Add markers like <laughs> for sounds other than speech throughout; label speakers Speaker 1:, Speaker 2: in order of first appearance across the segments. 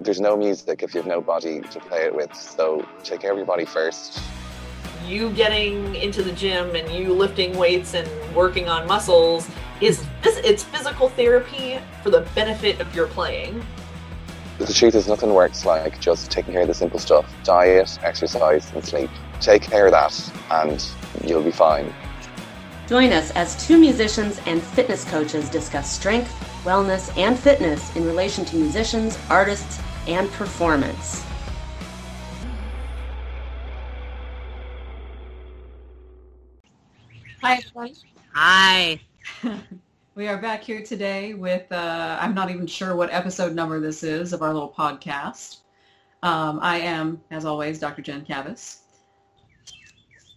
Speaker 1: there's no music if you have no body to play it with. So take care of your body first.
Speaker 2: You getting into the gym and you lifting weights and working on muscles is it's physical therapy for the benefit of your playing.
Speaker 1: The truth is, nothing works like just taking care of the simple stuff diet, exercise, and sleep. Take care of that, and you'll be fine.
Speaker 3: Join us as two musicians and fitness coaches discuss strength, wellness, and fitness in relation to musicians, artists, and performance.
Speaker 4: Hi, everyone.
Speaker 5: Hi. <laughs>
Speaker 4: we are back here today with, uh, I'm not even sure what episode number this is of our little podcast. Um, I am, as always, Dr. Jen Kavis.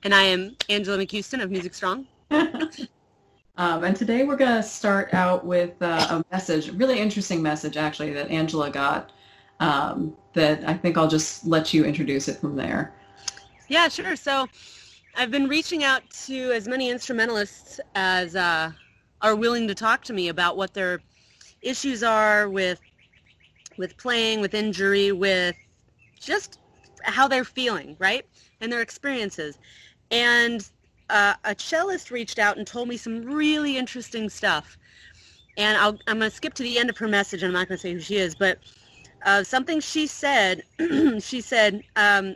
Speaker 5: And I am Angela McCuiston of Music Strong. <laughs>
Speaker 4: um, and today we're going to start out with uh, a message, a really interesting message actually that Angela got um, that I think I'll just let you introduce it from there.
Speaker 5: Yeah, sure. So I've been reaching out to as many instrumentalists as uh, are willing to talk to me about what their issues are with with playing, with injury, with just how they're feeling, right, and their experiences. And uh, a cellist reached out and told me some really interesting stuff. And i am going to skip to the end of her message. And I'm not going to say who she is, but uh, something she said. <clears throat> she said, um,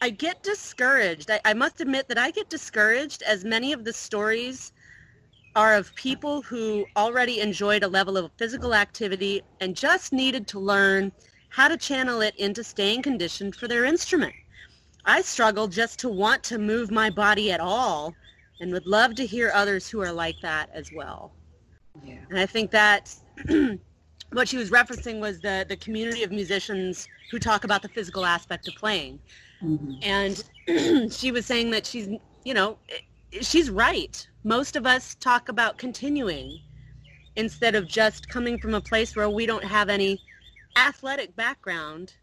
Speaker 5: "I get discouraged. I, I must admit that I get discouraged as many of the stories." are of people who already enjoyed a level of physical activity and just needed to learn how to channel it into staying conditioned for their instrument. I struggle just to want to move my body at all and would love to hear others who are like that as well. Yeah. And I think that <clears throat> what she was referencing was the, the community of musicians who talk about the physical aspect of playing. Mm-hmm. And <clears throat> she was saying that she's, you know, she's right. Most of us talk about continuing instead of just coming from a place where we don't have any athletic background.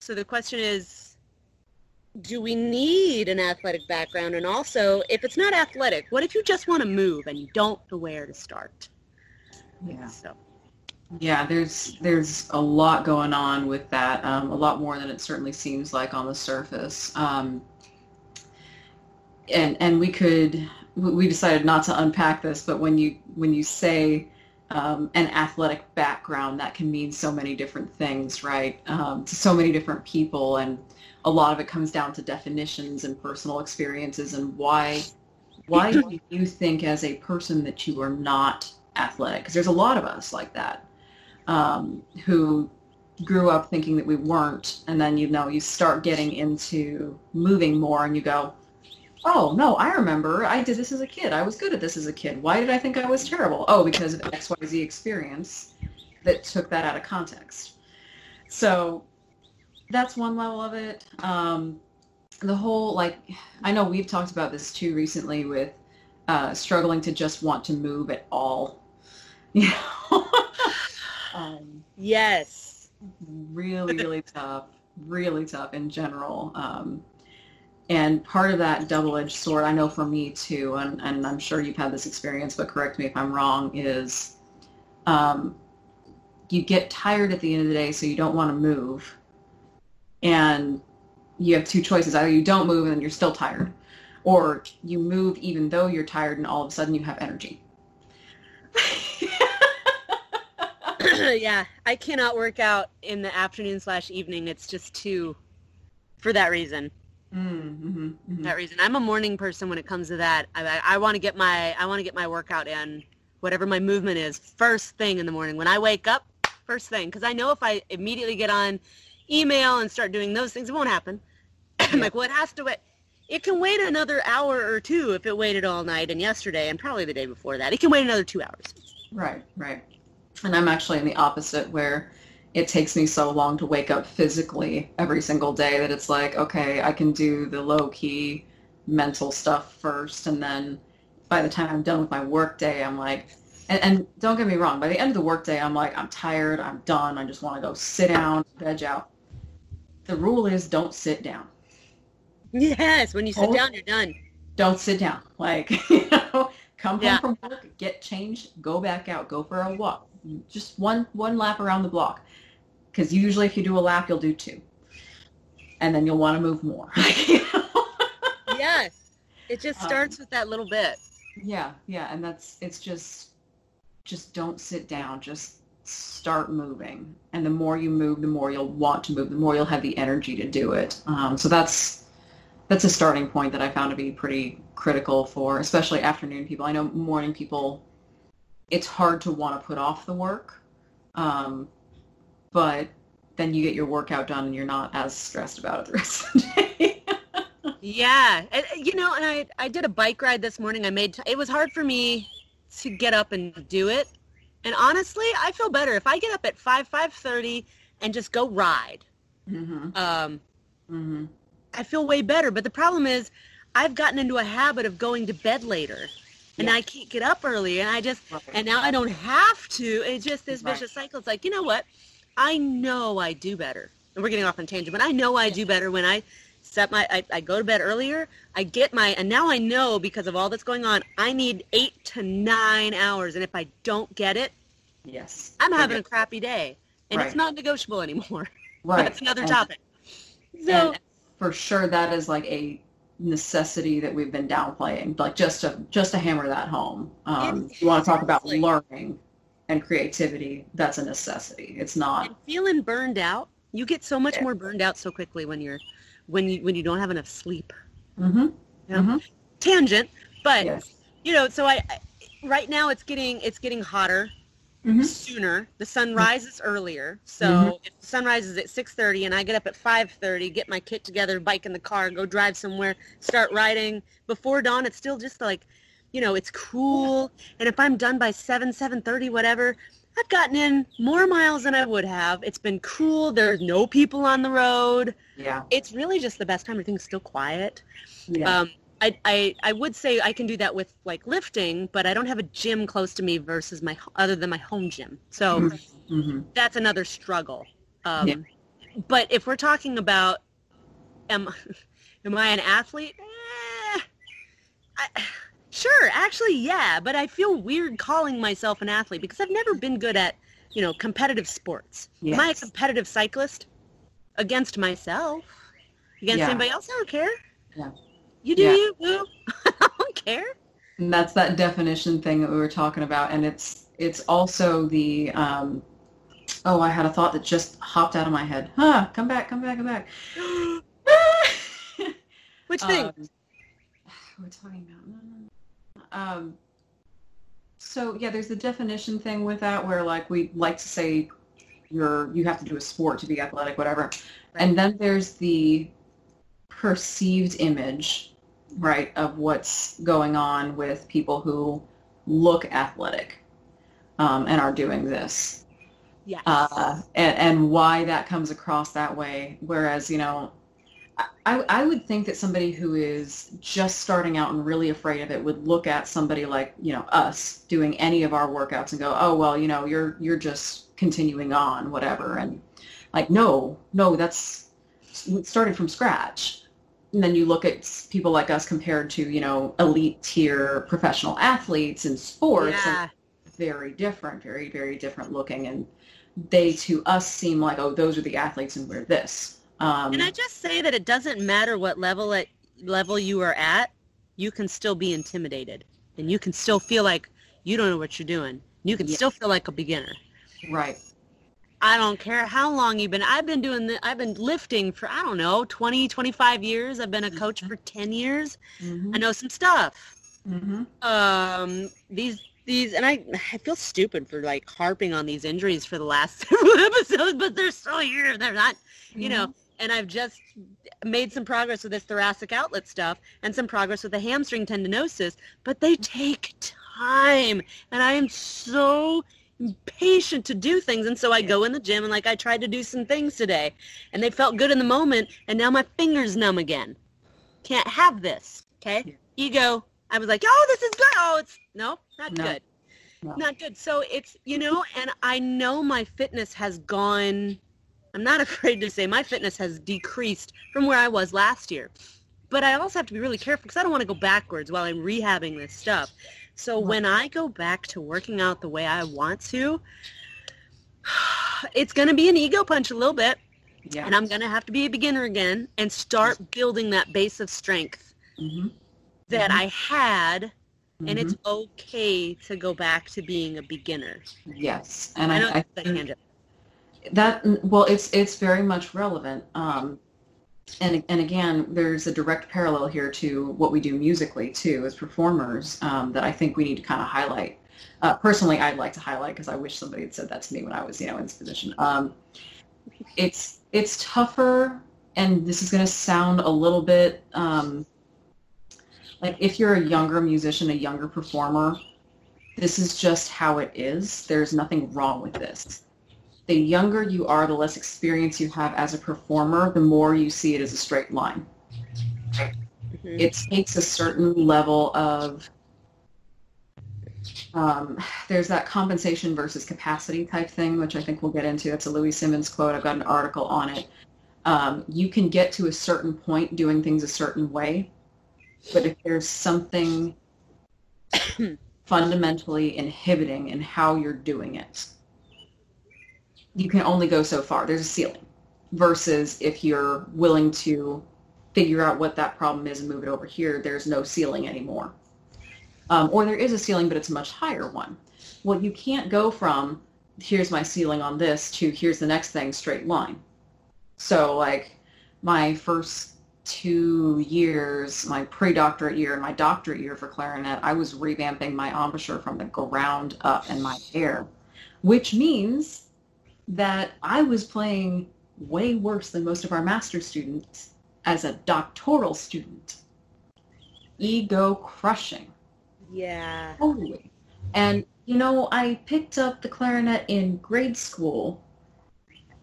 Speaker 5: So the question is, do we need an athletic background? And also, if it's not athletic, what if you just want to move and you don't know where to start?
Speaker 4: Yeah. So. Yeah, there's there's a lot going on with that. Um, a lot more than it certainly seems like on the surface. Um, and and we could we decided not to unpack this, but when you when you say um, an athletic background, that can mean so many different things, right? Um, to so many different people, and a lot of it comes down to definitions and personal experiences and why why do you think as a person that you are not athletic? Because there's a lot of us like that um, who grew up thinking that we weren't, and then you know you start getting into moving more, and you go, oh no, I remember I did this as a kid. I was good at this as a kid. Why did I think I was terrible? Oh, because of XYZ experience that took that out of context. So that's one level of it. Um, the whole like I know we've talked about this too recently with uh, struggling to just want to move at all. <laughs> You know?
Speaker 5: Um, yes.
Speaker 4: Really, really tough. Really tough in general. Um, and part of that double-edged sword, I know for me too, and, and I'm sure you've had this experience, but correct me if I'm wrong, is um, you get tired at the end of the day, so you don't want to move. And you have two choices. Either you don't move and then you're still tired, or you move even though you're tired and all of a sudden you have energy. <laughs> <clears throat>
Speaker 5: yeah, I cannot work out in the afternoon slash evening. It's just too, for that reason. Mm-hmm, mm-hmm. That reason, I'm a morning person when it comes to that. I, I, I want to get my I want to get my workout in, whatever my movement is, first thing in the morning when I wake up. First thing, because I know if I immediately get on email and start doing those things, it won't happen. <clears throat> I'm like, well, it has to wait. It can wait another hour or two if it waited all night and yesterday and probably the day before that. It can wait another two hours.
Speaker 4: Right, right. And I'm actually in the opposite where it takes me so long to wake up physically every single day that it's like, okay, I can do the low key mental stuff first. And then by the time I'm done with my work day, I'm like, and, and don't get me wrong, by the end of the workday, I'm like, I'm tired, I'm done, I just want to go sit down, veg out. The rule is don't sit down.
Speaker 5: Yes, when you sit down, you're done.
Speaker 4: Don't sit down. Like, <laughs> you know, come home yeah. from work, get changed, go back out, go for a walk. Just one one lap around the block because usually if you do a lap, you'll do two, and then you'll want to move more. <laughs>
Speaker 5: yes. It just
Speaker 4: Um,
Speaker 5: starts with that little bit.
Speaker 4: Yeah, yeah, and that's it's just just don't sit down, just start moving. And the more you move, the more you'll want to move, the more you'll have the energy to do it. Um, so that's that's a starting point that I found to be pretty critical for especially afternoon people. I know morning people it's hard to want to put off the work. Um, but then you get your workout done and you're not as stressed about it the <laughs> rest of the day.
Speaker 5: Yeah, and, uh, you know, and I I did a bike ride this morning. I made t- it was hard for me to get up and do it, and honestly, I feel better if I get up at five five thirty and just go ride.
Speaker 4: mhm.
Speaker 5: Um,
Speaker 4: Mhm.
Speaker 5: I feel way better. But the problem is, I've gotten into a habit of going to bed later, and
Speaker 4: Yeah.
Speaker 5: I can't get up early, and I just
Speaker 4: Right.
Speaker 5: and now I don't have to. It's just this
Speaker 4: Right.
Speaker 5: vicious cycle. It's like you know what? I know I do better, and we're getting off on tangent, but I know I do better when I set my I, I go to bed earlier i get my and now i know because of all that's going on i need eight to nine hours and if i don't get it
Speaker 4: Yes.
Speaker 5: i'm having a crappy day and it's not negotiable anymore <laughs>
Speaker 4: Right.
Speaker 5: that's another
Speaker 4: And-
Speaker 5: topic so
Speaker 4: for sure that is like a necessity that we've been downplaying like just to just to hammer that home um you want to talk about
Speaker 5: seriously.
Speaker 4: learning and creativity that's a necessity it's not
Speaker 5: feeling burned out you get so much
Speaker 4: Yeah.
Speaker 5: more burned out so quickly when you're when you when you don't have enough sleep
Speaker 4: mm-hmm. Mm-hmm.
Speaker 5: tangent but
Speaker 4: yes
Speaker 5: you know so I, I right now it's getting it's getting hotter
Speaker 4: Mhm.
Speaker 5: sooner. The sun rises earlier. So
Speaker 4: Mhm.
Speaker 5: if the sun rises at 6.30 and I get up at 5.30, get my kit together, bike in the car, go drive somewhere, start riding, before dawn it's still just like, you know, it's cool. And if I'm done by 7, 7.30, whatever, I've gotten in more miles than I would have. It's been cool. There's no people on the road.
Speaker 4: yeah
Speaker 5: It's really just the best time. Everything's still quiet.
Speaker 4: yeah
Speaker 5: Um, I, I, I would say I can do that with like lifting, but I don't have a gym close to me versus my other than my home gym. So
Speaker 4: mm-hmm.
Speaker 5: that's another struggle. Um,
Speaker 4: Yeah.
Speaker 5: But if we're talking about am <laughs> am I an athlete? Eh, I, sure, actually, yeah. But I feel weird calling myself an athlete because I've never been good at you know competitive sports. Am I a competitive cyclist against myself? Against
Speaker 4: Yeah.
Speaker 5: anybody else? I don't care.
Speaker 4: Yeah.
Speaker 5: You do
Speaker 4: Yeah.
Speaker 5: you, boo. <laughs> I don't care.
Speaker 4: And that's that definition thing that we were talking about, and it's it's also the um, oh, I had a thought that just hopped out of my head. Huh? Come back, come back, come back. <gasps>
Speaker 5: Which <laughs> thing?
Speaker 4: Um, <sighs> we're talking about. Um, so yeah, there's the definition thing with that, where like we like to say you're you have to do a sport to be athletic, whatever. And then there's the perceived image, right, of what's going on with people who look athletic um, and are doing this
Speaker 5: yes.
Speaker 4: uh, and, and why that comes across that way. Whereas, you know, I, I would think that somebody who is just starting out and really afraid of it would look at somebody like, you know, us doing any of our workouts and go, oh, well, you know, you're, you're just continuing on, whatever. And like, no, no, that's started from scratch. And then you look at people like us compared to, you know, elite tier professional athletes in sports. and
Speaker 5: yeah.
Speaker 4: very different, very, very different looking. And they to us seem like, oh, those are the athletes and we're this. Um,
Speaker 5: Can I just say that it doesn't matter what level at level you are at, you can still be intimidated, and you can still feel like you don't know what you're doing. You can
Speaker 4: Yeah.
Speaker 5: still feel like a beginner.
Speaker 4: right.
Speaker 5: I don't care how long you've been. I've been doing the, I've been lifting for I don't know 20, 25 years. I've been a coach
Speaker 4: Mhm.
Speaker 5: for 10 years.
Speaker 4: Mm-hmm.
Speaker 5: I know some stuff.
Speaker 4: Mm-hmm.
Speaker 5: um these these and I I feel stupid for like harping on these injuries for the last <laughs> several episodes, but they're still here. They're not, you know. And I've just made some progress with this thoracic outlet stuff and some progress with the hamstring tendinosis, but they take time, and I am so impatient to do things. And so I go in the gym and like I tried to do some things today, and they felt good in the moment, and now my fingers numb again. Can't have this. Okay, ego. I was like, oh, this is good. Oh, it's no, not
Speaker 4: No.
Speaker 5: good.
Speaker 4: No.
Speaker 5: Not good. So it's, you know, and I know my fitness has gone, I'm not <laughs> afraid to say my fitness has decreased from where I was last year. But I also have to be really careful because I don't want to go backwards while I'm rehabbing this stuff. So when I go back to working out the way I want to, <sighs> it's going to be an ego punch a little bit,
Speaker 4: Yeah.
Speaker 5: and I'm going to have to be a beginner again and start building that base of strength
Speaker 4: hmm
Speaker 5: that
Speaker 4: Mhm.
Speaker 5: I had, and it's
Speaker 4: Mm-hmm.
Speaker 5: okay to go back to being a beginner.
Speaker 4: yes, and
Speaker 5: I
Speaker 4: I,
Speaker 5: know
Speaker 4: I
Speaker 5: tangent.
Speaker 4: that well, it's it's very much relevant. Um, and and again, there's a direct parallel here to what we do musically too as performers um, that I think we need to kind of highlight. Uh, personally, I'd like to highlight because I wish somebody had said that to me when I was, you know, in this position. Um, it's it's tougher, and this is going to sound a little bit um, like if you're a younger musician, a younger performer, this is just how it is. There's nothing wrong with this. The younger you are, the less experience you have as a performer, the more you see it as a straight line.
Speaker 5: Mhm.
Speaker 4: It takes a certain level of um, there's that compensation versus capacity type thing, which I think we'll get into. That's a Louie Simmons quote. I've got an article on it. Um, you can get to a certain point doing things a certain way, but if there's something <coughs> fundamentally inhibiting in how you're doing it, you can only go so far. There's a ceiling. Versus if you're willing to figure out what that problem is and move it over here, there's no ceiling anymore. Um, or there is a ceiling, but it's a much higher one. Well, you can't go from here's my ceiling on this to here's the next thing straight line. So like my first two years, my pre-doctorate year and my doctorate year for clarinet, I was revamping my embouchure from the ground up and my hair, which means that I was playing way worse than most of our master students as a doctoral student. Ego crushing.
Speaker 5: Yeah.
Speaker 4: Totally. And, you know, I picked up the clarinet in grade school,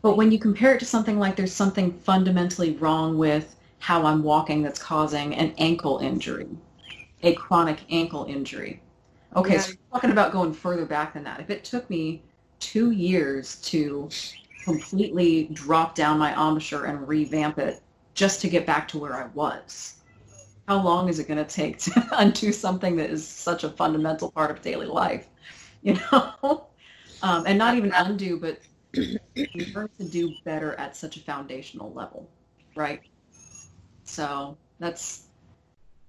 Speaker 4: but when you compare it to something like there's something fundamentally wrong with how I'm walking that's causing an ankle injury, a chronic ankle injury. Okay, so
Speaker 5: Yeah.
Speaker 4: we're talking about going further back than that. If it took me two years to completely drop down my embouchure and revamp it just to get back to where I was, how long is it going to take to <laughs> undo something that is such a fundamental part of daily life <laughs> you know? Um, and not even undo but <clears throat> learn to do better at such a foundational level right? So that's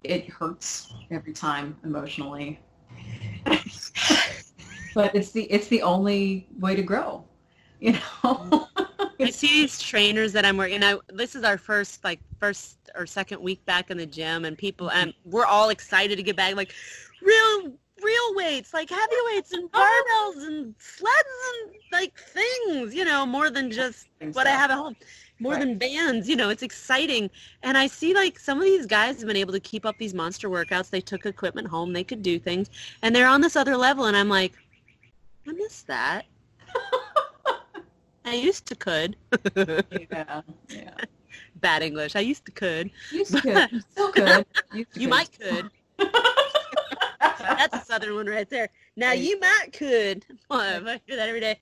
Speaker 4: it hurts every time emotionally <laughs> but it's the it's the only way to grow <laughs> you know
Speaker 5: I see these trainers that I'm working. I this is our first like first or second week back in the gym, and people and we're all excited to get back. Like real real weights, like heavy weights and oh. barbells and sleds and like things. You know, more than just what I have at home. More
Speaker 4: Right.
Speaker 5: than bands, you know, it's exciting. And I see like some of these guys have been able to keep up these monster workouts. They took equipment home, they could do things, and they're on this other level. And I'm like, I miss that. I used to could.
Speaker 4: yeah yeah
Speaker 5: Bad English. I used to could.
Speaker 4: used to could <laughs> still could Used to
Speaker 5: You
Speaker 4: could.
Speaker 5: might could. That's a southern one right there. Now you might could. Well, I hear that every day.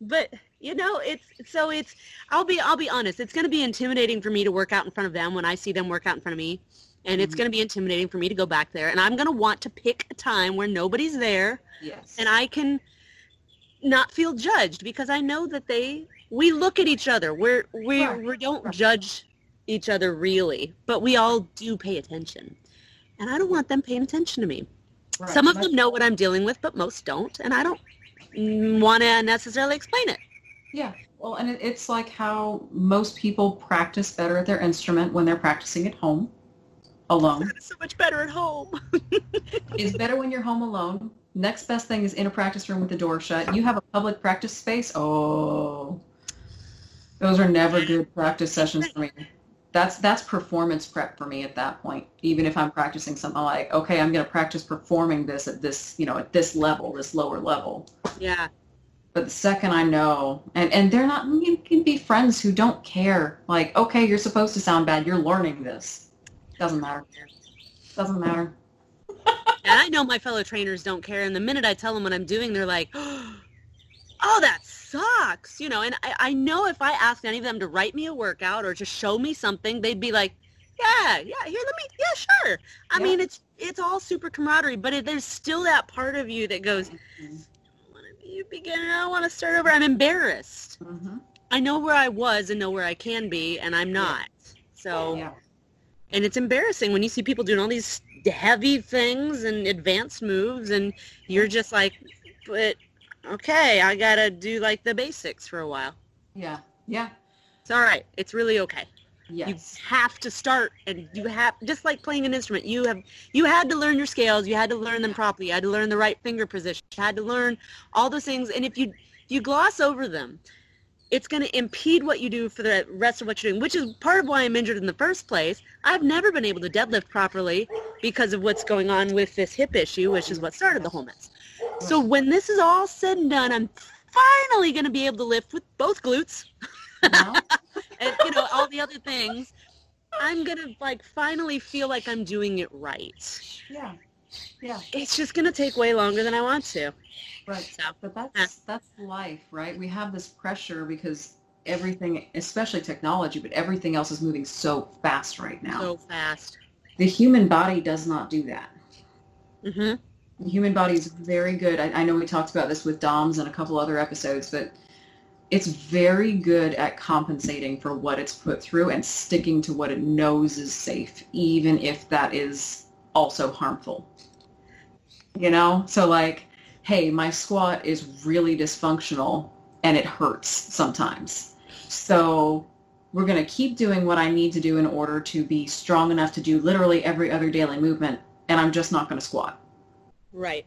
Speaker 5: But you know, it's so it's. I'll be I'll be honest. It's going to be intimidating for me to work out in front of them when I see them work out in front of me, and it's
Speaker 4: Mhm.
Speaker 5: going to be intimidating for me to go back there. And I'm going to want to pick a time where nobody's there,
Speaker 4: yes
Speaker 5: and I can not feel judged because I know that they we look at each other. We're we
Speaker 4: Right,
Speaker 5: we don't
Speaker 4: right.
Speaker 5: judge each other really, but we all do pay attention. And I don't want them paying attention to me.
Speaker 4: Right.
Speaker 5: Some of
Speaker 4: That's-
Speaker 5: them know what I'm dealing with, but most don't, and I don't want to necessarily explain it.
Speaker 4: Yeah. Well, and it's like how most people practice better at their instrument when they're practicing at home, alone.
Speaker 5: It's <laughs> so much better at home. <laughs>
Speaker 4: it's better when you're home alone. Next best thing is in a practice room with the door shut. You have a public practice space. Oh, those are never good practice sessions for me. That's that's performance prep for me at that point. Even if I'm practicing something like, okay, I'm going to practice performing this at this, you know, at this level, this lower level.
Speaker 5: Yeah.
Speaker 4: But the second I know, and, and they're not, you can be friends who don't care. Like, okay, you're supposed to sound bad. You're learning this. Doesn't matter. Doesn't matter.
Speaker 5: And I know my fellow trainers don't care. And the minute I tell them what I'm doing, they're like, <gasps> oh, that sucks. You know, and I, I know if I asked any of them to write me a workout or to show me something, they'd be like, yeah, yeah, here, let me, yeah, sure. I
Speaker 4: Yeah.
Speaker 5: mean, it's it's all super camaraderie, but it, there's still that part of you that goes, I don't want to be a beginner. I don't want to start over. I'm embarrassed.
Speaker 4: Mhm.
Speaker 5: I know where I was and know where I can be, and I'm not. So,
Speaker 4: Yeah.
Speaker 5: and it's embarrassing when you see people doing all these heavy things and advanced moves, and you're just like, but okay, I gotta do like the basics for a while.
Speaker 4: Yeah. Yeah.
Speaker 5: It's all right. It's really okay.
Speaker 4: Yes.
Speaker 5: You have to start, and you have just like playing an instrument. You have you had to learn your scales. You had to learn them properly. You had to learn the right finger position. You had to learn all those things. And if you you gloss over them, it's going to impede what you do for the rest of what you're doing, which is part of why I'm injured in the first place. I've never been able to deadlift properly because of what's going on with this hip issue, which is what started the whole mess. So when this is all said and done, I'm finally going to be able to lift with both glutes <laughs> and you know all the other things i'm gonna like finally feel like i'm doing it right
Speaker 4: yeah. Yeah.
Speaker 5: it's just gonna take way longer than i want to
Speaker 4: Right.
Speaker 5: so
Speaker 4: But that's that's life, right? We have this pressure because everything, especially technology, but everything else is moving so fast right now.
Speaker 5: so fast
Speaker 4: the human body does not do that.
Speaker 5: hmm
Speaker 4: The human body is very good. I, I know we talked about this with DOMS and a couple other episodes, but it's very good at compensating for what it's put through and sticking to what it knows is safe, even if that is also harmful. You know? So like, hey, my squat is really dysfunctional and it hurts sometimes. So we're going to keep doing what I need to do in order to be strong enough to do literally every other daily movement, and I'm just not going to squat.
Speaker 5: right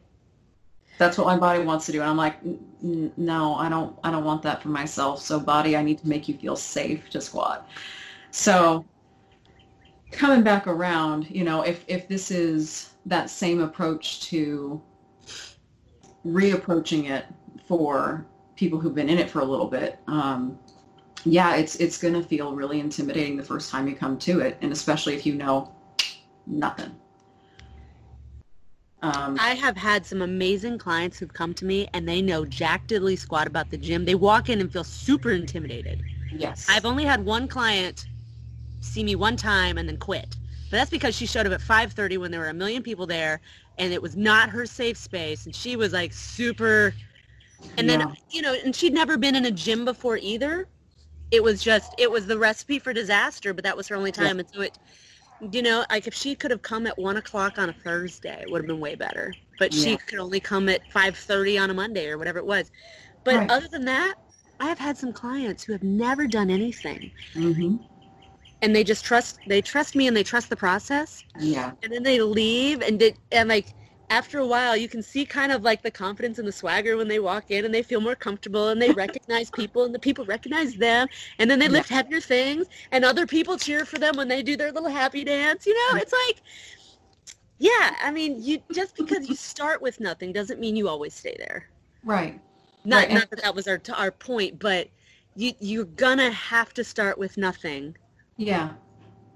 Speaker 4: That's what my body wants to do, and I'm like, "N- n- no, I don't, I don't want that for myself. So body, I need to make you feel safe to squat. So coming back around, you know, if if this is that same approach to reapproaching it for people who've been in it for a little bit, um, yeah, it's it's going to feel really intimidating the first time you come to it, and especially if you know nothing. Um,
Speaker 5: i have had some amazing clients who've come to me and they know jack diddley squat about the gym. They walk in and feel super intimidated.
Speaker 4: Yes,
Speaker 5: i've only had one client see me one time and then quit. But that's because she showed up at 5.30 when there were a million people there and it was not her safe space and she was like super and then you know and she'd never been in a gym before either. It was just it was the recipe for disaster but that was her only time and so it you know like if she could have come at one o'clock on a thursday it would have been way better. But she could only come at 5.30 on a monday or whatever it was. But
Speaker 4: Right.
Speaker 5: other than that i have had some clients who have never done anything.
Speaker 4: Hmm
Speaker 5: and they just trust they trust me and they trust the process.
Speaker 4: Yeah,
Speaker 5: and then they leave and they, and like after a while you can see kind of like the confidence and the swagger when they walk in and they feel more comfortable and they <laughs> recognize people and the people recognize them. And then they
Speaker 4: Yeah.
Speaker 5: lift heavier things and other people cheer for them when they do their little happy dance you know? It's like yeah i mean you just because you start with nothing doesn't mean you always stay there.
Speaker 4: Right.
Speaker 5: not
Speaker 4: Right,
Speaker 5: not that that was our our point but you you're gonna have to start with nothing
Speaker 4: Yeah,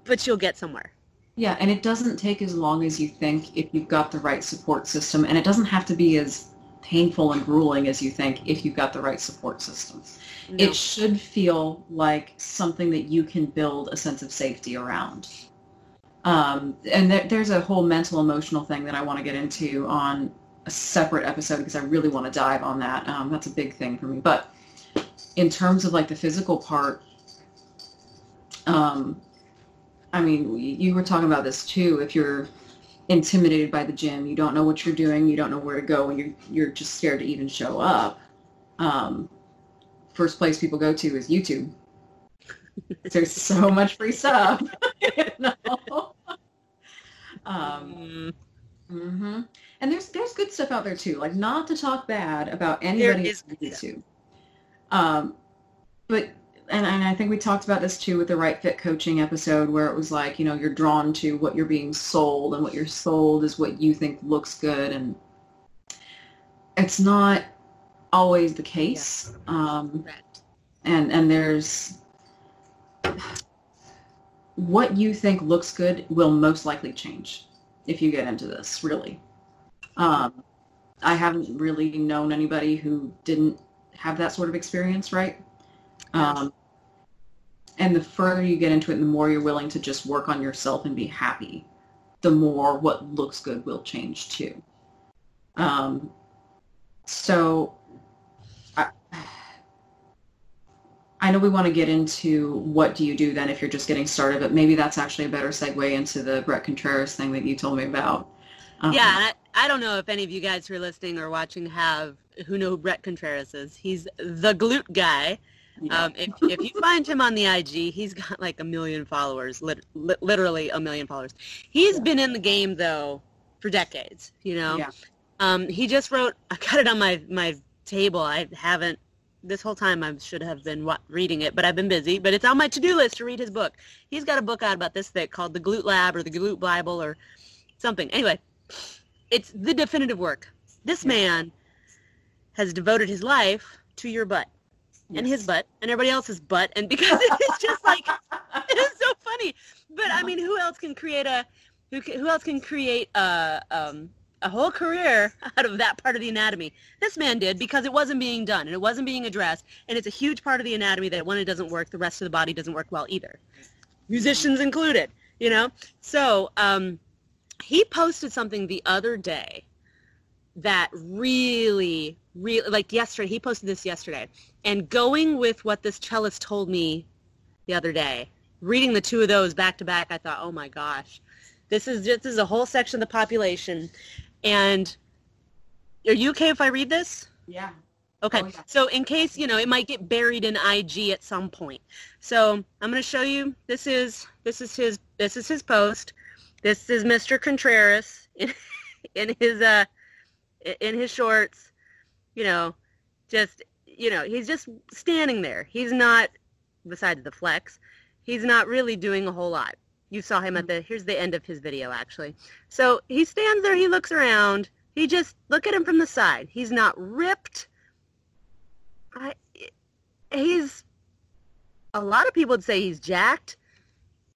Speaker 5: but you'll get somewhere
Speaker 4: yeah, and it doesn't take as long as you think if you've got the right support system, and it doesn't have to be as painful and grueling as you think if you've got the right support system.
Speaker 5: No.
Speaker 4: It should feel like something that you can build a sense of safety around. Um, and there, there's a whole mental emotional thing that I want to get into on a separate episode because I really want to dive on that. Um, that's a big thing for me. But in terms of like the physical part, um, I mean, you were talking about this too. If you're intimidated by the gym, you don't know what you're doing, you don't know where to go, and you're you're just scared to even show up. Um, first place people go to is YouTube. <laughs> There's so much free stuff. <laughs> you know? um,
Speaker 5: Mm,
Speaker 4: hmm And there's there's good stuff out there too. Like not to talk bad about anybody on YouTube. Um, but and, and I think we talked about this too with the right fit coaching episode where it was like you know you're drawn to what you're being sold and what you're sold is what you think looks good. And it's not always the case. Um, and and there's what you think looks good will most likely change if you get into this really. Um, i haven't really known anybody who didn't have that sort of experience right um, and the further you get into it, the more you're willing to just work on yourself and be happy, the more what looks good will change too. Um, so I, I know we want to get into what do you do then if you're just getting started, but maybe that's actually a better segue into the Bret Contreras thing that you told me about.
Speaker 5: Um, yeah, I, I don't know if any of you guys who are listening or watching have who know who Bret Contreras is. He's the glute guy. Yeah. Um, if, if you find him on the IG, he's got like a million followers, lit, li- literally a million followers. He's yeah. been in the game though for decades, you know. Yeah. Um, he just wrote. <laughs> I got it on my my table. I haven't this whole time. I should have been what, reading it, but I've been busy. But it's on my to-do list to read his book. He's got a book out about this thick called The Glute Lab or The Glute Bible or something. Anyway, it's the definitive work. This man has devoted his life to your butt and his butt and everybody else's butt and because it's just like <laughs> it is so funny. But i mean who else can create a who, who else can create a um, a whole career <laughs> out of that part of the anatomy? This man did because it wasn't being done and it wasn't being addressed and it's a huge part of the anatomy that when it doesn't work the rest of the body doesn't work well either. Musicians included you know? So um, he posted something the other day that really really like yesterday he posted this yesterday and going with what this cellist told me the other day reading the two of those back to back i thought oh my gosh this is this is a whole section of the population. And are you okay if i read this?
Speaker 4: Yeah.
Speaker 5: Okay. Oh, yeah. so in case you know it might get buried in ig at some point. So i'm going to show you this is this is his this is his post. This is mr contreras <laughs> in, in his uh in his shorts you know, just, you know, he's just standing there. He's not, besides the flex, he's not really doing a whole lot. You saw him at the, mm-hmm. here's the end of his video actually. So he stands there, he looks around, he just, look at him from the side. He's not ripped. I, he's, a lot of people would say he's jacked,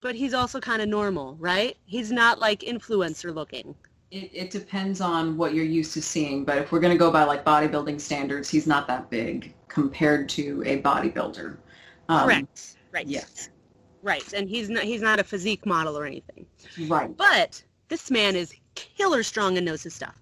Speaker 5: but he's also kind of normal, right? He's not like influencer looking.
Speaker 4: It, it depends on what you're used to seeing, but if we're going to go by like bodybuilding standards, he's not that big compared to a bodybuilder.
Speaker 5: Um, Correct. Right. Yes. Right, and he's not he's not a physique model or anything.
Speaker 4: Right.
Speaker 5: But this man is killer strong and knows his stuff.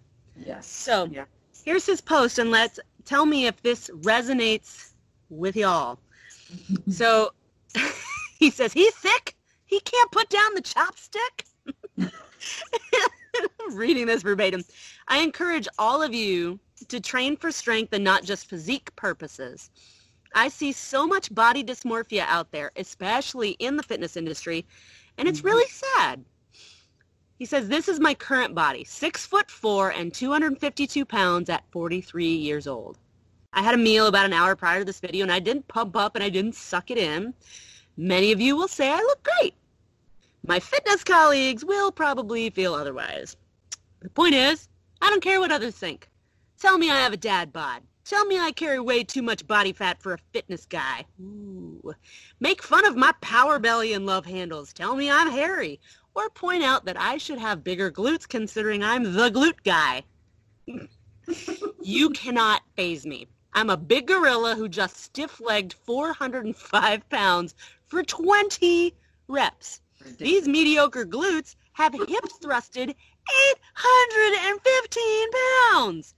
Speaker 4: Yes.
Speaker 5: So yeah. here's his post, and let's tell me if this resonates with y'all. <laughs> so <laughs> he says he's sick. He can't put down the chopstick. <laughs> <laughs> reading this verbatim. I encourage all of you to train for strength and not just physique purposes. I see so much body dysmorphia out there, especially in the fitness industry, and it's really mm-hmm. sad. He says, this is my current body, six foot four and 252 pounds at 43 years old. I had a meal about an hour prior to this video and I didn't pump up and I didn't suck it in. Many of you will say I look great. My fitness colleagues will probably feel otherwise. The point is, I don't care what others think. Tell me I have a dad bod. Tell me I carry way too much body fat for a fitness guy. Ooh. Make fun of my power belly and love handles. Tell me I'm hairy. Or point out that I should have bigger glutes considering I'm the glute guy. <laughs> you cannot phase me. I'm a big gorilla who just stiff-legged 405 pounds for 20 reps. These mediocre glutes have hips thrusted 815 pounds.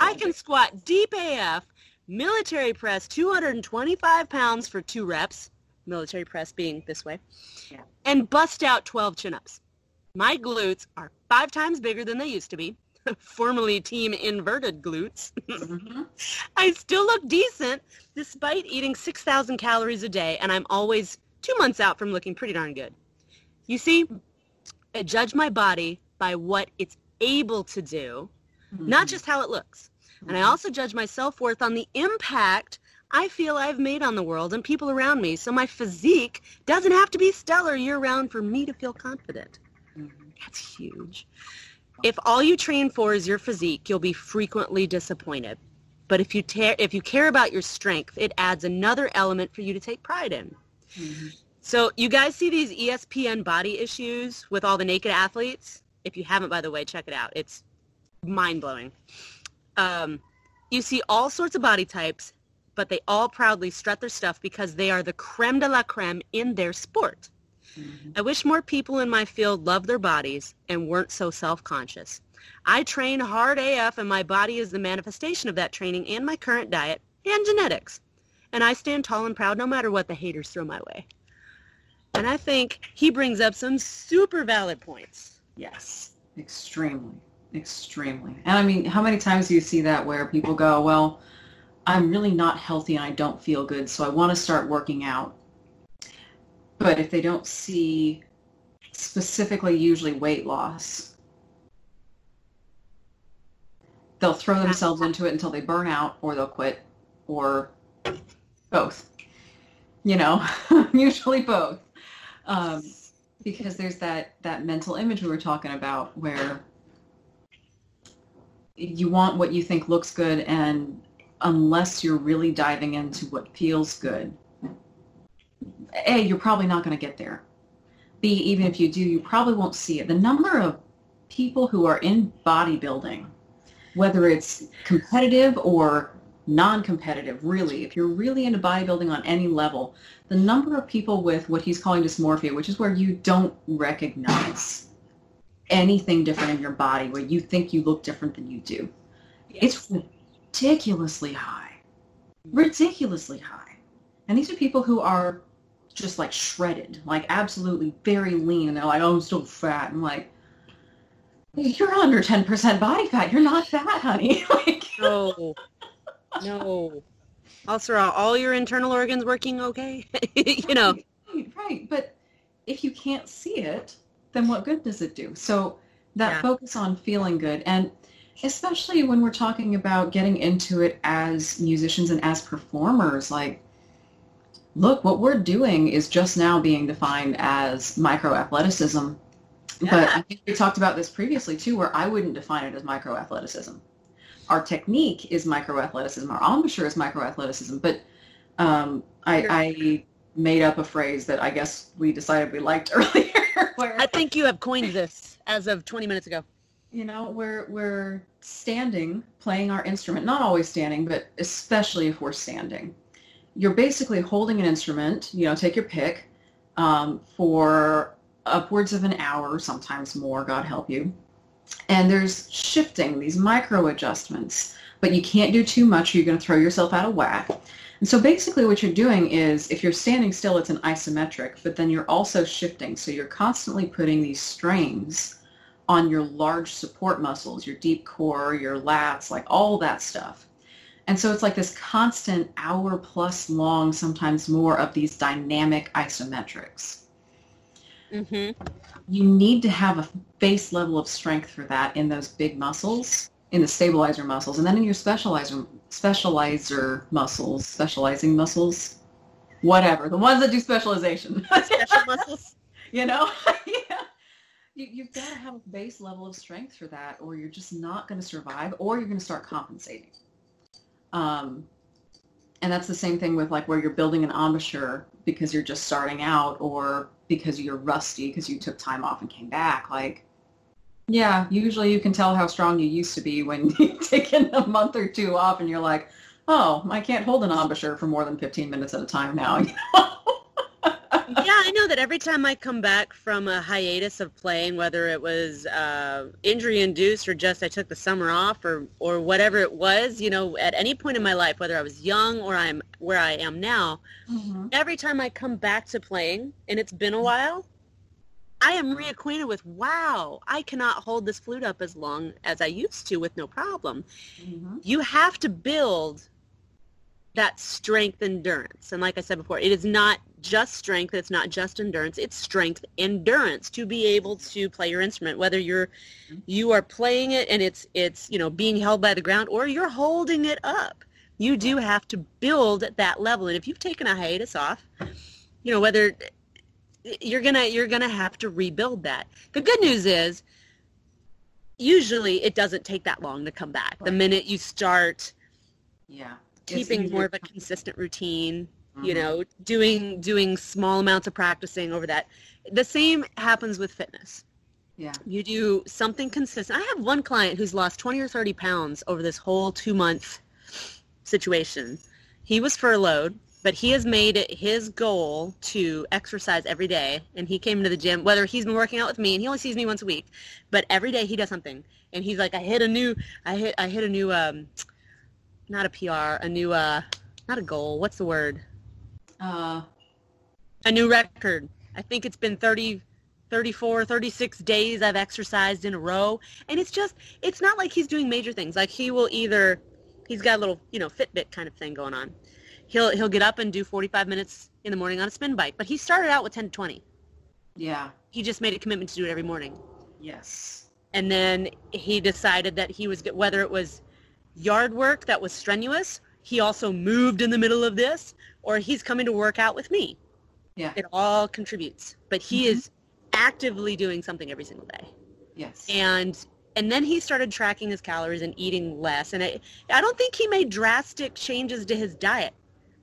Speaker 5: I can squat deep AF, military press 225 pounds for two reps, military press being this way, yeah. and bust out 12 chin-ups. My glutes are five times bigger than they used to be, <laughs> formerly team inverted glutes. mm-hmm. I still look decent despite eating 6,000 calories a day, and I'm always two months out from looking pretty darn good. You see, I judge my body by what it's able to do, mm-hmm. not just how it looks. Mm-hmm. And I mm-hmm. also judge my self-worth on the impact I feel I've made on the world and people around me. So my physique doesn't have to be stellar year-round for me to feel confident. Mm-hmm. That's huge. If all you train for is your physique, you'll be frequently disappointed. But if you, ta- if you care about your strength, it adds another element for you to take pride in. So you guys see these ESPN body issues with all the naked athletes? If you haven't, by the way, check it out. It's mind-blowing. Um, you see all sorts of body types, but they all proudly strut their stuff because they are the creme de la creme in their sport. Mm-hmm. I wish more people in my field loved their bodies and weren't so self-conscious. I train hard AF and my body is the manifestation of that training and my current diet and genetics. and I stand tall and proud no matter what the haters throw my way. And I think he brings up some super valid points.
Speaker 4: Yes, extremely, extremely. And I mean, how many times do you see that where people go, well, I'm really not healthy and I don't feel good, so I want to start working out. But if they don't see specifically usually weight loss, they'll throw themselves into it until they burn out or they'll quit or both. You know, <laughs> usually both. Um, because there's that, that mental image we were talking about where you want what you think looks good and unless you're really diving into what feels good, A, you're probably not going to get there. B, even if you do, you probably won't see it. The number of people who are in bodybuilding, whether it's competitive or non-competitive, really, if you're really into bodybuilding on any level, the number of people with what he's calling dysmorphia, which is where you don't recognize anything different in your body, where you think you look different than you do. Yes. It's ridiculously high. Ridiculously high. And these are people who are just like shredded, like absolutely very lean. And they're like, oh, I'm still fat. I'm like, you're under 10% body fat. You're not fat, honey. <laughs> like,
Speaker 5: no. No. Also, are all your internal organs working okay? <laughs> you know.
Speaker 4: Right, right. But if you can't see it, then what good does it do? So that yeah. focus on feeling good and especially when we're talking about getting into it as musicians and as performers, like, look, what we're doing is just now being defined as micro athleticism. Yeah. But I think we talked about this previously too, where I wouldn't define it as micro athleticism. Our technique is micro athleticism. Our embouchure is micro athleticism. But um, I, I made up a phrase that I guess we decided we liked <laughs> earlier.
Speaker 5: Where, I think you have coined this as of 20 minutes ago
Speaker 4: you know, we're we're standing playing our instrument, not always standing, but especially if we're standing. You're basically holding an instrument, you know, take your pick, um, for upwards of an hour, sometimes more, God help you. And there's shifting, these micro adjustments, but you can't do too much or you're going to throw yourself out of whack. And so basically what you're doing is if you're standing still, it's an isometric, but then you're also shifting. So you're constantly putting these strains on your large support muscles, your deep core, your lats, like all that stuff. And so it's like this constant hour plus long, sometimes more of these dynamic isometrics. Mm-hmm. You need to have a base level of strength for that in those big muscles, in the stabilizer muscles, and then in your specializer specializer muscles, specializing muscles, whatever, the ones that do specialization.
Speaker 5: Special muscles. <laughs>
Speaker 4: You know? <laughs> yeah you, you've got to have a base level of strength for that or you're just not going to survive or you're going to start compensating um, and that's the same thing with like where you're building an embouchure because you're just starting out or because you're rusty because you took time off and came back like yeah usually you can tell how strong you used to be when <laughs> you've taken a month or two off and you're like oh i can't hold an embouchure for more than 15 minutes at a time now <laughs> you know?
Speaker 5: I know that every time I come back from a hiatus of playing, whether it was uh, injury induced or just I took the summer off or or whatever it was, you know, at any point in my life, whether I was young or I'm where I am now, mm-hmm. every time I come back to playing, and it's been a while, I am reacquainted with, wow, I cannot hold this flute up as long as I used to with no problem. Mm-hmm. You have to build that strength endurance. And like I said before, it is not just strength, it's not just endurance, it's strength endurance to be able to play your instrument, whether you're you are playing it and it's it's, you know, being held by the ground or you're holding it up. You do have to build at that level. And if you've taken a hiatus off, you know, whether you're to you're to have to rebuild that. The good news is usually it doesn't take that long to come back. Right. The minute you start
Speaker 4: yeah
Speaker 5: keeping more of a consistent routine mm-hmm. you know doing doing small amounts of practicing over that. The same happens with fitness.
Speaker 4: Yeah.
Speaker 5: You do something consistent. I have one client who's lost 20 or 30 pounds over this whole two month situation. He was furloughed but he has made it his goal to exercise every day. And he came to the gym whether he's been working out with me and he only sees me once a week but every day he does something. And he's like i hit a new i hit i hit a new um not a PR, a new uh, not a goal. What's the word?
Speaker 4: Uh,
Speaker 5: A new record. I think it's been 30, 34, 36 days I've exercised in a row. And it's just, it's not like he's doing major things. Like he will either, he's got a little, you know, Fitbit kind of thing going on. He'll, he'll get up and do 45 minutes in the morning on a spin bike. But he started out with 10 to 20.
Speaker 4: yeah.
Speaker 5: He just made a commitment to do it every morning.
Speaker 4: Yes.
Speaker 5: and then he decided that he was whether it was yard work that was strenuous he also moved in the middle of this or he's coming to work out with me
Speaker 4: Yeah.
Speaker 5: it all contributes but he
Speaker 4: Mhm.
Speaker 5: is actively doing something every single day
Speaker 4: Yes.
Speaker 5: and and then he started tracking his calories and eating less and i i don't think he made drastic changes to his diet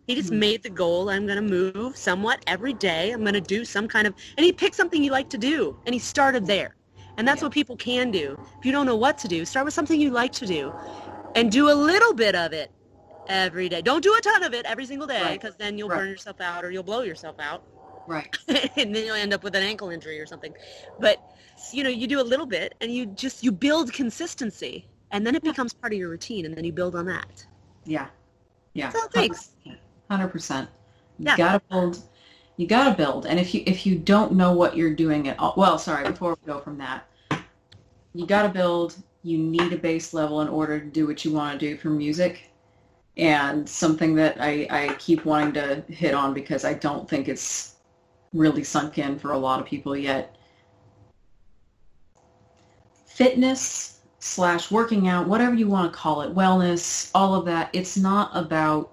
Speaker 5: he just
Speaker 4: Mhm.
Speaker 5: made the goal i'm going to move somewhat every day i'm going to do some kind of and he picked something you like to do and he started there and that's
Speaker 4: Yeah.
Speaker 5: what people can do if you don't know what to do start with something you like to do and do a little bit of it every day don't do a ton of it every single day
Speaker 4: Right.
Speaker 5: because then you'll
Speaker 4: Right.
Speaker 5: burn yourself out or you'll blow yourself out
Speaker 4: right. <laughs>
Speaker 5: and then you'll end up with an ankle injury or something. But you know, you do a little bit, and you just you build consistency, and then it becomes part of your routine, and then you build on that.
Speaker 4: Yeah. Yeah.
Speaker 5: It takes.
Speaker 4: Hundred percent. You
Speaker 5: Yeah.
Speaker 4: gotta build. You gotta build, and if you if you don't know what you're doing at all, well, sorry. Before we go from that, you gotta build. You need a base level in order to do what you want to do for music, and something that I I keep wanting to hit on because I don't think it's really sunk in for a lot of people yet. Fitness slash working out, whatever you want to call it, wellness, all of that, it's not about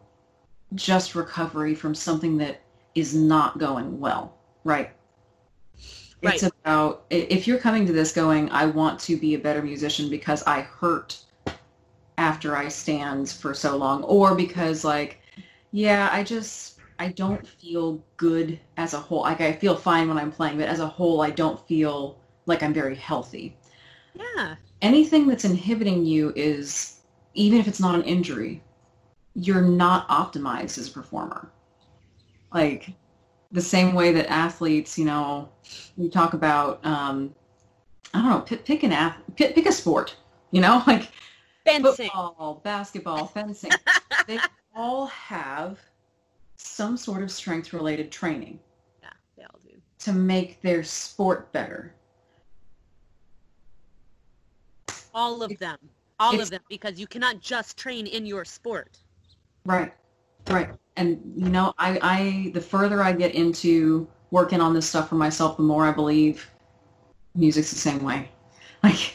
Speaker 4: just recovery from something that is not going well, right?
Speaker 5: Right.
Speaker 4: It's about if you're coming to this going, I want to be a better musician because I hurt after I stand for so long, or because like, yeah, I just I don't feel good as a whole. Like I feel fine when I'm playing, but as a whole, I don't feel like I'm very healthy.
Speaker 5: Yeah,
Speaker 4: anything that's inhibiting you is even if it's not an injury you're not optimized as a performer. Like the same way that athletes you know you talk about um i don't know pick, pick an ath- pick, pick a sport you know? <laughs> Like
Speaker 5: fencing.
Speaker 4: football basketball <laughs> fencing they all have some sort of strength related training
Speaker 5: Yeah, they all do.
Speaker 4: to make their sport better
Speaker 5: All of them. All
Speaker 4: It's-
Speaker 5: of them, because you cannot just train in your sport.
Speaker 4: Right, right. And you know, I, I the further I get into working on this stuff for myself, the more I believe music's the same way. <laughs> Like,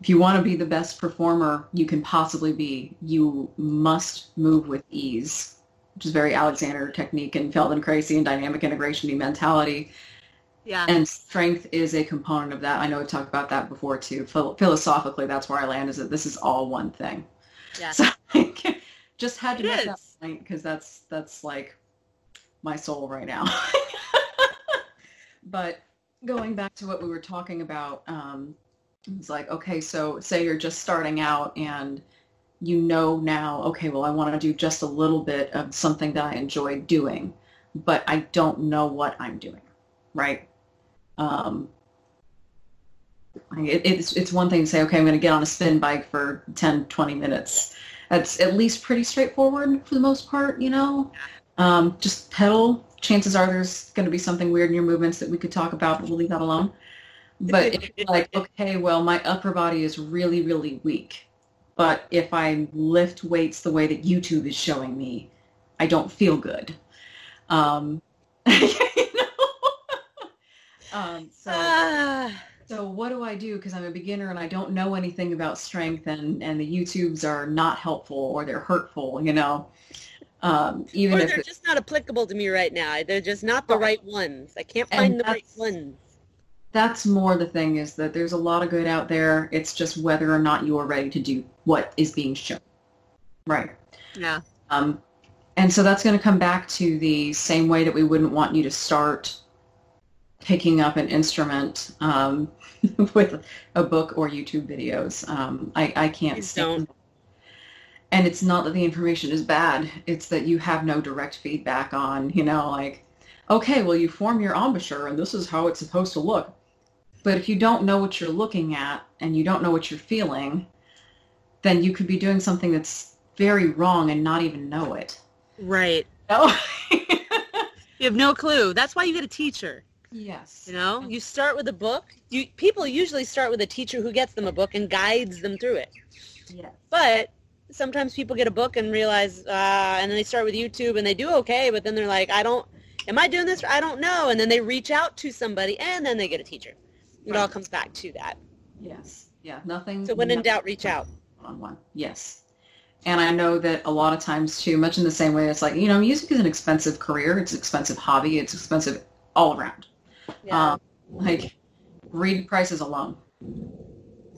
Speaker 4: if you want to be the best performer you can possibly be, you must move with ease, which is very Alexander technique and Feldenkrais and dynamic integration mentality.
Speaker 5: Yeah.
Speaker 4: And strength is a component of that. I know we talked about that before too. Phil- philosophically, that's where I land. Is that this is all one thing.
Speaker 5: yeah.
Speaker 4: So like, <laughs> just had to
Speaker 5: It
Speaker 4: make that
Speaker 5: is.
Speaker 4: point because that's that's like my soul right now. <laughs> but going back to what we were talking about, um, it's like okay, so say you're just starting out and you know now, okay, well, I want to do just a little bit of something that I enjoy doing, but I don't know what I'm doing, right? Um, it, it's it's one thing to say, okay, I'm going to get on a spin bike for 10, 20 minutes. That's at least pretty straightforward for the most part, you know. Um, just pedal. Chances are there's going to be something weird in your movements that we could talk about, but we'll leave that alone. But if you're like, okay, well, my upper body is really, really weak, but if I lift weights the way that YouTube is showing me, I don't feel good. Um, <laughs> you know? um, so.
Speaker 5: Ah,
Speaker 4: So what do I do? Because I'm a beginner and I don't know anything about strength, and and the YouTubes are not helpful or they're hurtful. You know, um, even
Speaker 5: or
Speaker 4: if
Speaker 5: they're just not applicable to me right now. They're just not the
Speaker 4: right
Speaker 5: ones. I can't find the right ones.
Speaker 4: That's more the thing is that there's a lot of good out there. It's just whether or not you are ready to do what is being shown. Right.
Speaker 5: Yeah.
Speaker 4: Um, and so that's going to come back to the same way that we wouldn't want you to start picking up an instrument um, <laughs> with a book or YouTube videos. Um, I, I can't stand and it's not that the information is bad it's that you have no direct feedback on you know like okay well you form your embouchure and this is how it's supposed to look but if you don't know what you're looking at and you don't know what you're feeling then you could be doing something that's very wrong and not even know it
Speaker 5: Right. <laughs>
Speaker 4: No.
Speaker 5: You have no clue. That's why you get a teacher.
Speaker 4: yes.
Speaker 5: You know, you start with a book. You people usually start with a teacher who gets them a book and guides them through it.
Speaker 4: Yes.
Speaker 5: But sometimes people get a book and realize, uh, and then they start with YouTube and they do okay, but then they're like, I don't, am I doing this? I don't know. And then they reach out to somebody and then they get a teacher. It all comes back to that.
Speaker 4: Yes. Yeah. Nothing.
Speaker 5: So when in doubt, reach out.
Speaker 4: on one. Yes. And I know that a lot of times too, much in the same way, it's like, you know, music is an expensive career. It's an expensive hobby. It's expensive all around.
Speaker 5: Yeah.
Speaker 4: Um, like reed prices alone.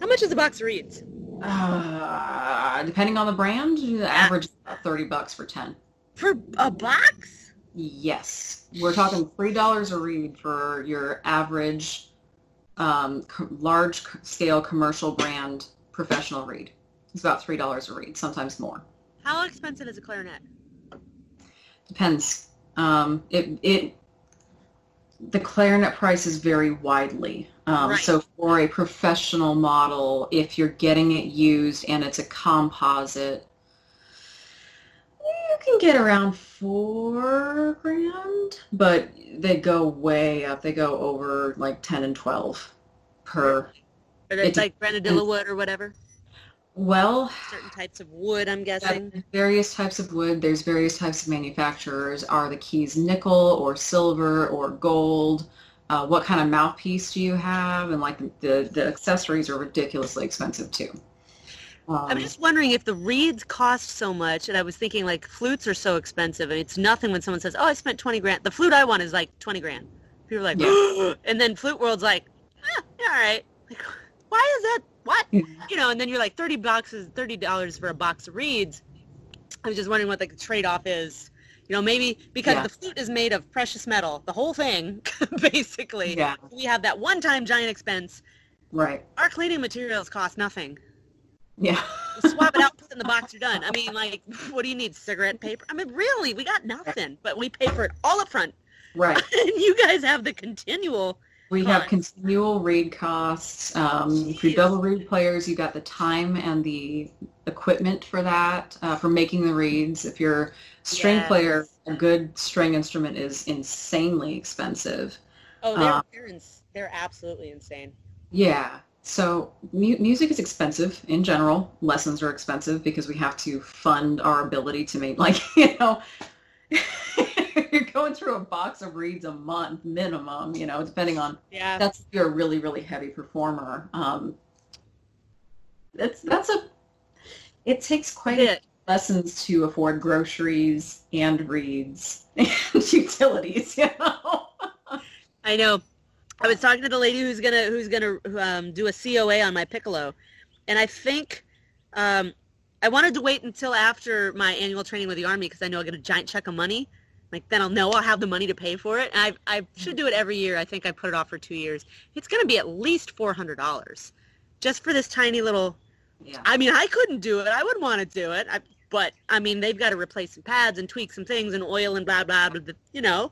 Speaker 5: How much is a box of reeds?
Speaker 4: Uh, depending on the brand, the average is about 30 bucks for 10.
Speaker 5: For a box?
Speaker 4: Yes. We're talking $3 a reed for your average um, co- large scale commercial brand professional reed. It's about $3 a reed, sometimes more.
Speaker 5: How expensive is a clarinet?
Speaker 4: Depends. Um, it it the clarinet prices vary widely. Um,
Speaker 5: Right.
Speaker 4: So for a professional model, if you're getting it used and it's a composite, can get around four grand, but they go way up. They go over like ten and twelve per.
Speaker 5: Or it's
Speaker 4: It
Speaker 5: like granadilla wood or whatever?
Speaker 4: Well,
Speaker 5: Certain types of wood, I'm guessing.
Speaker 4: various types of wood. There's various types of manufacturers. Are the keys nickel or silver or gold? Uh, what kind of mouthpiece do you have? And like the, the, the accessories are ridiculously expensive too. Um,
Speaker 5: I'm just wondering if the reeds cost so much, and I was thinking like flutes are so expensive, and it's nothing when someone says, "Oh, I spent 20 grand." The flute I want is like 20 grand. People are like, and then Flute World's like, yeah, all right. Like, why is that? What? You know, and then you're like 30 boxes, 30 dollars for a box of reeds. I was just wondering what like, the trade-off is. You know, maybe because
Speaker 4: Yeah.
Speaker 5: the flute is made of precious metal, the whole thing, <laughs> basically.
Speaker 4: yeah,
Speaker 5: We have that one-time giant expense.
Speaker 4: right.
Speaker 5: Our cleaning materials cost nothing.
Speaker 4: Yeah.
Speaker 5: Swap it out, put it in the box, you're done. I mean, like, what do you need? Cigarette paper? I mean, really, we got nothing, but we pay for it all up front.
Speaker 4: right. <laughs>
Speaker 5: and you guys have the continual.
Speaker 4: We have continual reed costs. Um, if you double reed players, you got the time and the equipment for that, uh, for making the reeds. If you're a string
Speaker 5: Yes.
Speaker 4: player, a good string instrument is insanely expensive.
Speaker 5: Oh, they're
Speaker 4: Uh,
Speaker 5: they're, ins- they're absolutely insane.
Speaker 4: Yeah. So mu- music is expensive in general. Lessons are expensive because we have to fund our ability to make, <laughs> like, you know, <laughs> you're going through a box of reeds a month minimum, you know, depending on
Speaker 5: Yeah.
Speaker 4: that's if you're a really really heavy performer um that's that's a it takes quite a lessons to afford groceries and reeds <laughs> and utilities you know
Speaker 5: I know. I was talking to the lady who's gonna who's gonna um, do a COA on my piccolo, and I think um, I wanted to wait until after my annual training with the army because I know I'll get a giant check of money. Like then I'll know I'll have the money to pay for it. And I I should do it every year. I think I put it off for two years. It's gonna be at least four hundred dollars, just for this tiny little.
Speaker 4: yeah
Speaker 5: I mean, I couldn't do it. I would want to do it. I, but I mean, they've got to replace some pads and tweak some things and oil and blah blah blah. blah you know,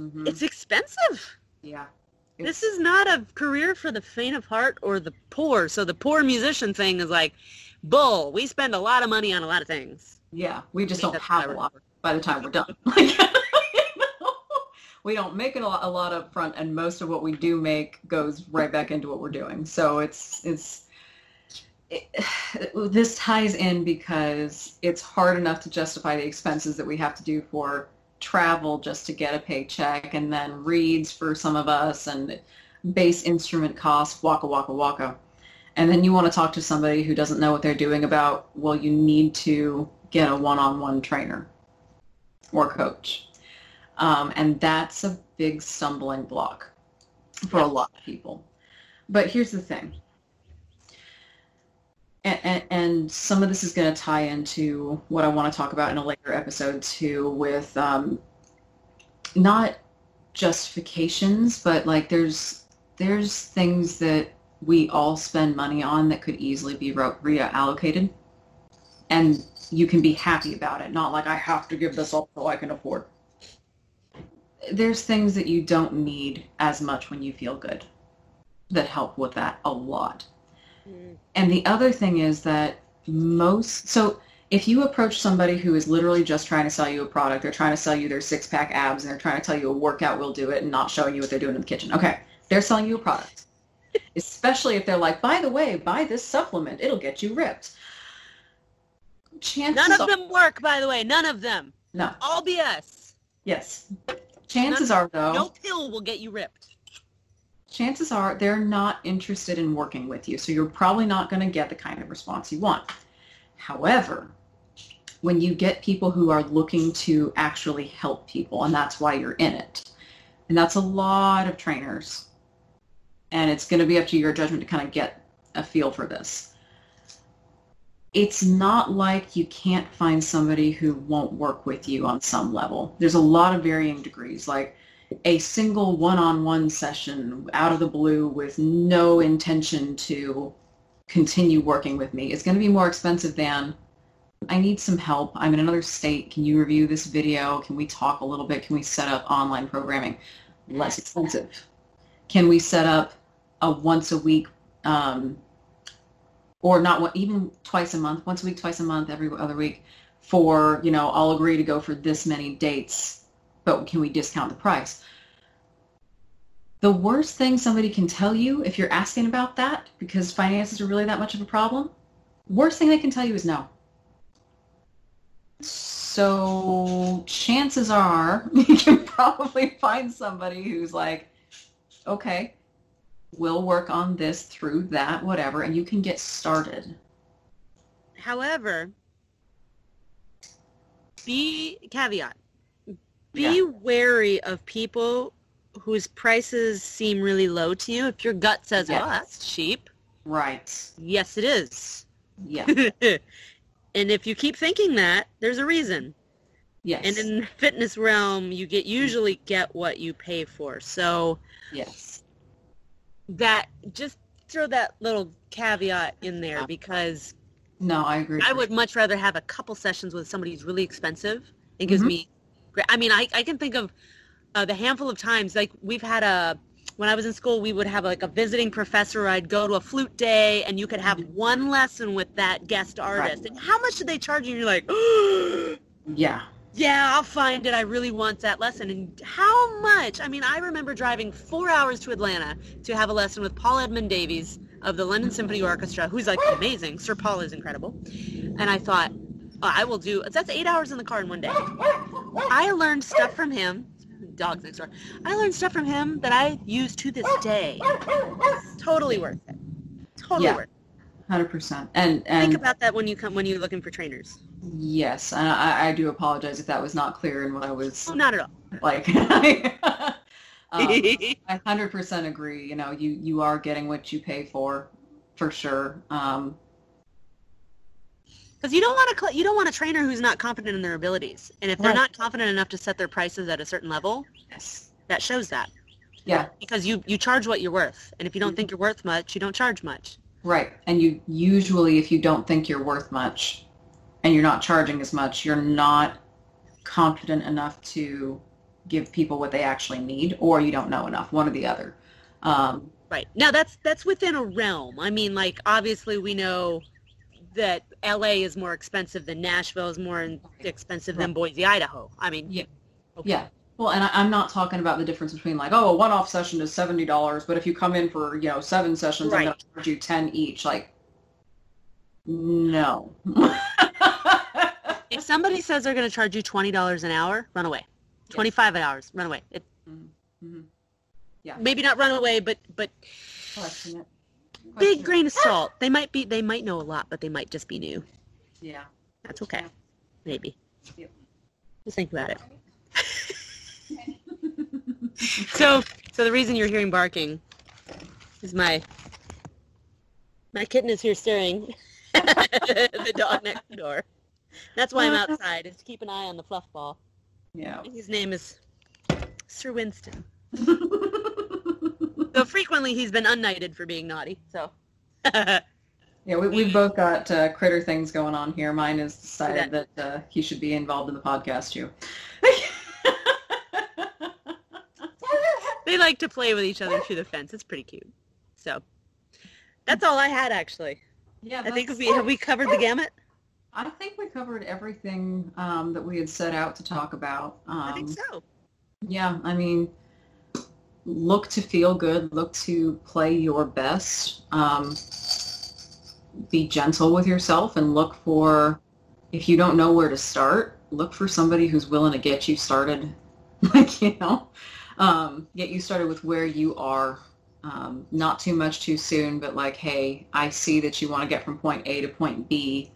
Speaker 4: mm-hmm.
Speaker 5: it's expensive.
Speaker 4: yeah
Speaker 5: This is not a career for the faint of heart or the poor. So the poor musician thing is like, bull. We spend a lot of money on a lot of things.
Speaker 4: yeah we just don't have a lot by the time we're done <laughs> Like, you <laughs> know, we don't make it a lot, a lot up front and most of what we do make goes right back into what we're doing so it's it's it, <sighs> this ties in because it's hard enough to justify the expenses that we have to do for travel just to get a paycheck and then reeds for some of us and bass instrument costs waka waka waka. And then you want to talk to somebody who doesn't know what they're doing about well you need to get a one-on-one trainer or coach. Um, and that's a big stumbling block for a lot of people. But here's the thing and, and, some of this is going to tie into what I want to talk about in a later episode too with um, not justifications, but like there's there's things that we all spend money on that could easily be re- reallocated, and you can be happy about it. Not like I have to give this up so I can afford. There's things that you don't need as much when you feel good that help with that a lot. And the other thing is that most, so if you approach somebody who is literally just trying to sell you a product, they're trying to sell you their six pack abs and they're trying to tell you a workout will do it and not showing you what they're doing in the kitchen. Okay, they're selling you a product. Especially if they're like, by the way, buy this supplement, it'll get you ripped. Chances
Speaker 5: None of them work, by the way. None of them.
Speaker 4: No.
Speaker 5: All BS.
Speaker 4: Yes. Chances are though,
Speaker 5: No pill will get you ripped.
Speaker 4: Chances are they're not interested in working with you. So you're probably not going to get the kind of response you want. However, when you get people who are looking to actually help people, and that's why you're in it, and that's a lot of trainers, and it's going to be up to your judgment to kind of get a feel for this. It's not like you can't find somebody who won't work with you on some level. There's a lot of varying degrees. Like a single one-on-one session out of the blue with no intention to continue working with me is going to be more expensive than I need some help. I'm in another state. Can you review this video? Can we talk a little bit? Can we set up online programming? Less expensive. Can we set up a once a week um, or not even twice a month, once a week, twice a month, every other week for, you know, I'll agree to go for this many dates, but can we discount the price? The worst thing somebody can tell you if you're asking about that, because finances are really that much of a problem, worst thing they can tell you is no. So chances are <laughs> you can probably find somebody who's like, okay, we'll work on this through that, whatever, and you can get started.
Speaker 5: However, be caveat. Be
Speaker 4: Yeah.
Speaker 5: wary of people whose prices seem really low to you. If your gut says,
Speaker 4: Yes.
Speaker 5: "Oh, that's cheap,"
Speaker 4: Right.
Speaker 5: yes, it is.
Speaker 4: Yeah. <laughs>
Speaker 5: and if you keep thinking that, there's a reason.
Speaker 4: Yes.
Speaker 5: And in the fitness realm, you get usually get what you pay for. So
Speaker 4: yes.
Speaker 5: that just throw that little caveat in there because
Speaker 4: No, I agree.
Speaker 5: I would much rather have a couple sessions with somebody who's really expensive. It gives
Speaker 4: Mhm.
Speaker 5: me, great- I mean, I, I can think of uh, the handful of times, like we've had a, when I was in school, we would have like a visiting professor. I'd go to a flute day and you could have one lesson with that guest artist. And how much did they charge you? And you're like, <gasps>
Speaker 4: Yeah.
Speaker 5: yeah, I'll find it. I really want that lesson. And how much? I mean, I remember driving four hours to Atlanta to have a lesson with Paul Edmund Davies of the London Symphony Orchestra, who's like amazing. Sir Paul is incredible. And I thought, I will do, that's eight hours in the car in one day. I learned stuff from him. Dogs next door. I learned stuff from him that I use to this day. Totally worth it. Totally
Speaker 4: Yeah.
Speaker 5: worth it.
Speaker 4: Hundred percent. And and
Speaker 5: Think about that when you come when you're looking for trainers.
Speaker 4: yes, and I, I do apologize if that was not clear in what I was
Speaker 5: Oh, not at all.
Speaker 4: like. <laughs> um, <laughs> I hundred percent agree. You know, you you are getting what you pay for, for sure. Um,
Speaker 5: Because you don't want to you don't want a trainer who's not confident in their abilities, and if they're
Speaker 4: Right.
Speaker 5: not confident enough to set their prices at a certain level,
Speaker 4: yes.
Speaker 5: that shows that.
Speaker 4: Yeah.
Speaker 5: Because you you charge what you're worth, and if you don't
Speaker 4: Mm-hmm.
Speaker 5: think you're worth much, you don't charge much.
Speaker 4: Right. And you usually, if you don't think you're worth much, and you're not charging as much, you're not confident enough to give people what they actually need, or you don't know enough. One or the other. Um,
Speaker 5: Right now, that's that's within a realm. I mean, like obviously we know that L.A. is more expensive than Nashville is more in- expensive than Boise, Idaho. I mean,
Speaker 4: Yeah.
Speaker 5: okay.
Speaker 4: Yeah. Well, and I, I'm not talking about the difference between like, oh, a one-off session is seventy dollars, but if you come in for you know seven sessions, I'm going to charge you ten each. Like, no. <laughs>
Speaker 5: If somebody says they're going to charge you twenty dollars an hour, run away. Twenty-five hours, run away. It,
Speaker 4: Mhm. Yeah.
Speaker 5: maybe not run away, but but
Speaker 4: Question it.
Speaker 5: Big grain of salt. They might be they might know a lot, but they might just be new.
Speaker 4: Yeah.
Speaker 5: That's okay. Maybe.
Speaker 4: Yep.
Speaker 5: Just think about it. <laughs> So so the reason you're hearing barking is my my kitten is here staring <laughs> the dog next door. That's why I'm uh-huh. outside, is to keep an eye on the fluff ball.
Speaker 4: yeah.
Speaker 5: His name is Sir Winston. <laughs> So frequently he's been unknighted for being naughty. So <laughs>
Speaker 4: Yeah, we, we've both got uh, critter things going on here. Mine has decided that uh, he should be involved in the podcast too. <laughs>
Speaker 5: they like to play with each other through the fence. It's pretty cute. So that's all I had actually.
Speaker 4: yeah,
Speaker 5: I think we have we covered the gamut.
Speaker 4: I think we covered everything um, that we had set out to talk about. Um,
Speaker 5: I think so.
Speaker 4: Yeah, I mean, look to feel good, look to play your best. Um, be gentle with yourself and look for, if you don't know where to start, look for somebody who's willing to get you started, <laughs> like, you know, um, get you started with where you are. Um, not too much too soon, but like, hey, I see that you want to get from point A to point B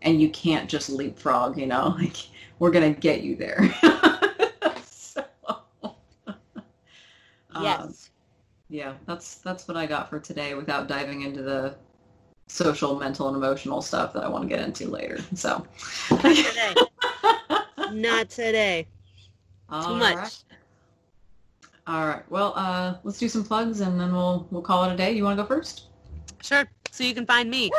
Speaker 4: and you can't just leapfrog, you know, <laughs> like we're going to get you there. <laughs> so,
Speaker 5: Yes.
Speaker 4: um, yeah, that's that's what I got for today without diving into the social, mental, and emotional stuff that I want to get into later. So,
Speaker 5: today. Not today. <laughs>
Speaker 4: All
Speaker 5: much.
Speaker 4: right. All right. Well, uh, let's do some plugs and then we'll we'll call it a day. You want to go first?
Speaker 5: Sure. So you can find me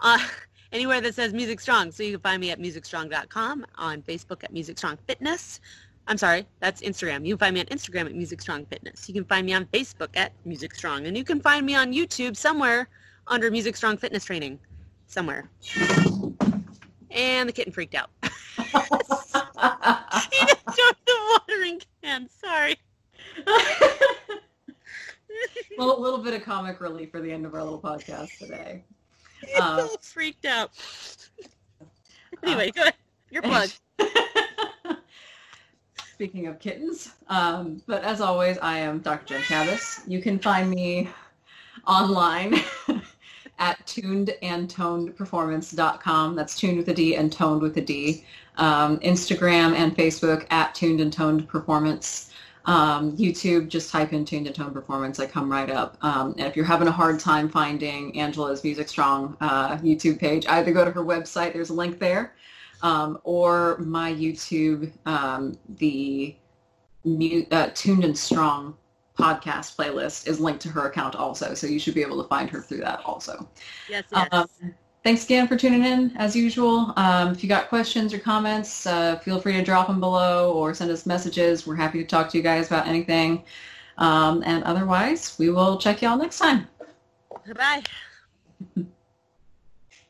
Speaker 5: uh, <laughs> anywhere that says Music Strong. So you can find me at musicstrong.com, on Facebook at Music Strong Fitness. I'm sorry, that's Instagram. You can find me on Instagram at Music Strong Fitness. You can find me on Facebook at Music Strong. And you can find me on YouTube somewhere under Music Strong Fitness Training. Somewhere. And the kitten freaked out. <laughs> he just the watering can. Sorry. <laughs>
Speaker 4: well, a little bit of comic relief for the end of our little podcast today.
Speaker 5: He's
Speaker 4: Uh,
Speaker 5: so freaked out. <laughs> anyway, go ahead. Your plug.
Speaker 4: Speaking of kittens, um, but as always, I am Dr. Jen Cabas. You can find me online <laughs> at tunedandtonedperformance.com. That's tuned with a D and toned with a D. Um, Instagram and Facebook at tuned and toned performance. Um, YouTube, just type in tuned and toned performance. I come right up. Um, and if you're having a hard time finding Angela's Music Strong uh, YouTube page, either go to her website. There's a link there um, or my YouTube, um, the mu- uh, Tuned and Strong podcast playlist is linked to her account also, so you should be able to find her through that also.
Speaker 5: Yes, yes.
Speaker 4: Um, thanks again for tuning in, as usual. Um, if you got questions or comments, uh, feel free to drop them below or send us messages. We're happy to talk to you guys about anything. Um, and otherwise, we will check y'all next time.
Speaker 5: Bye-bye. <laughs>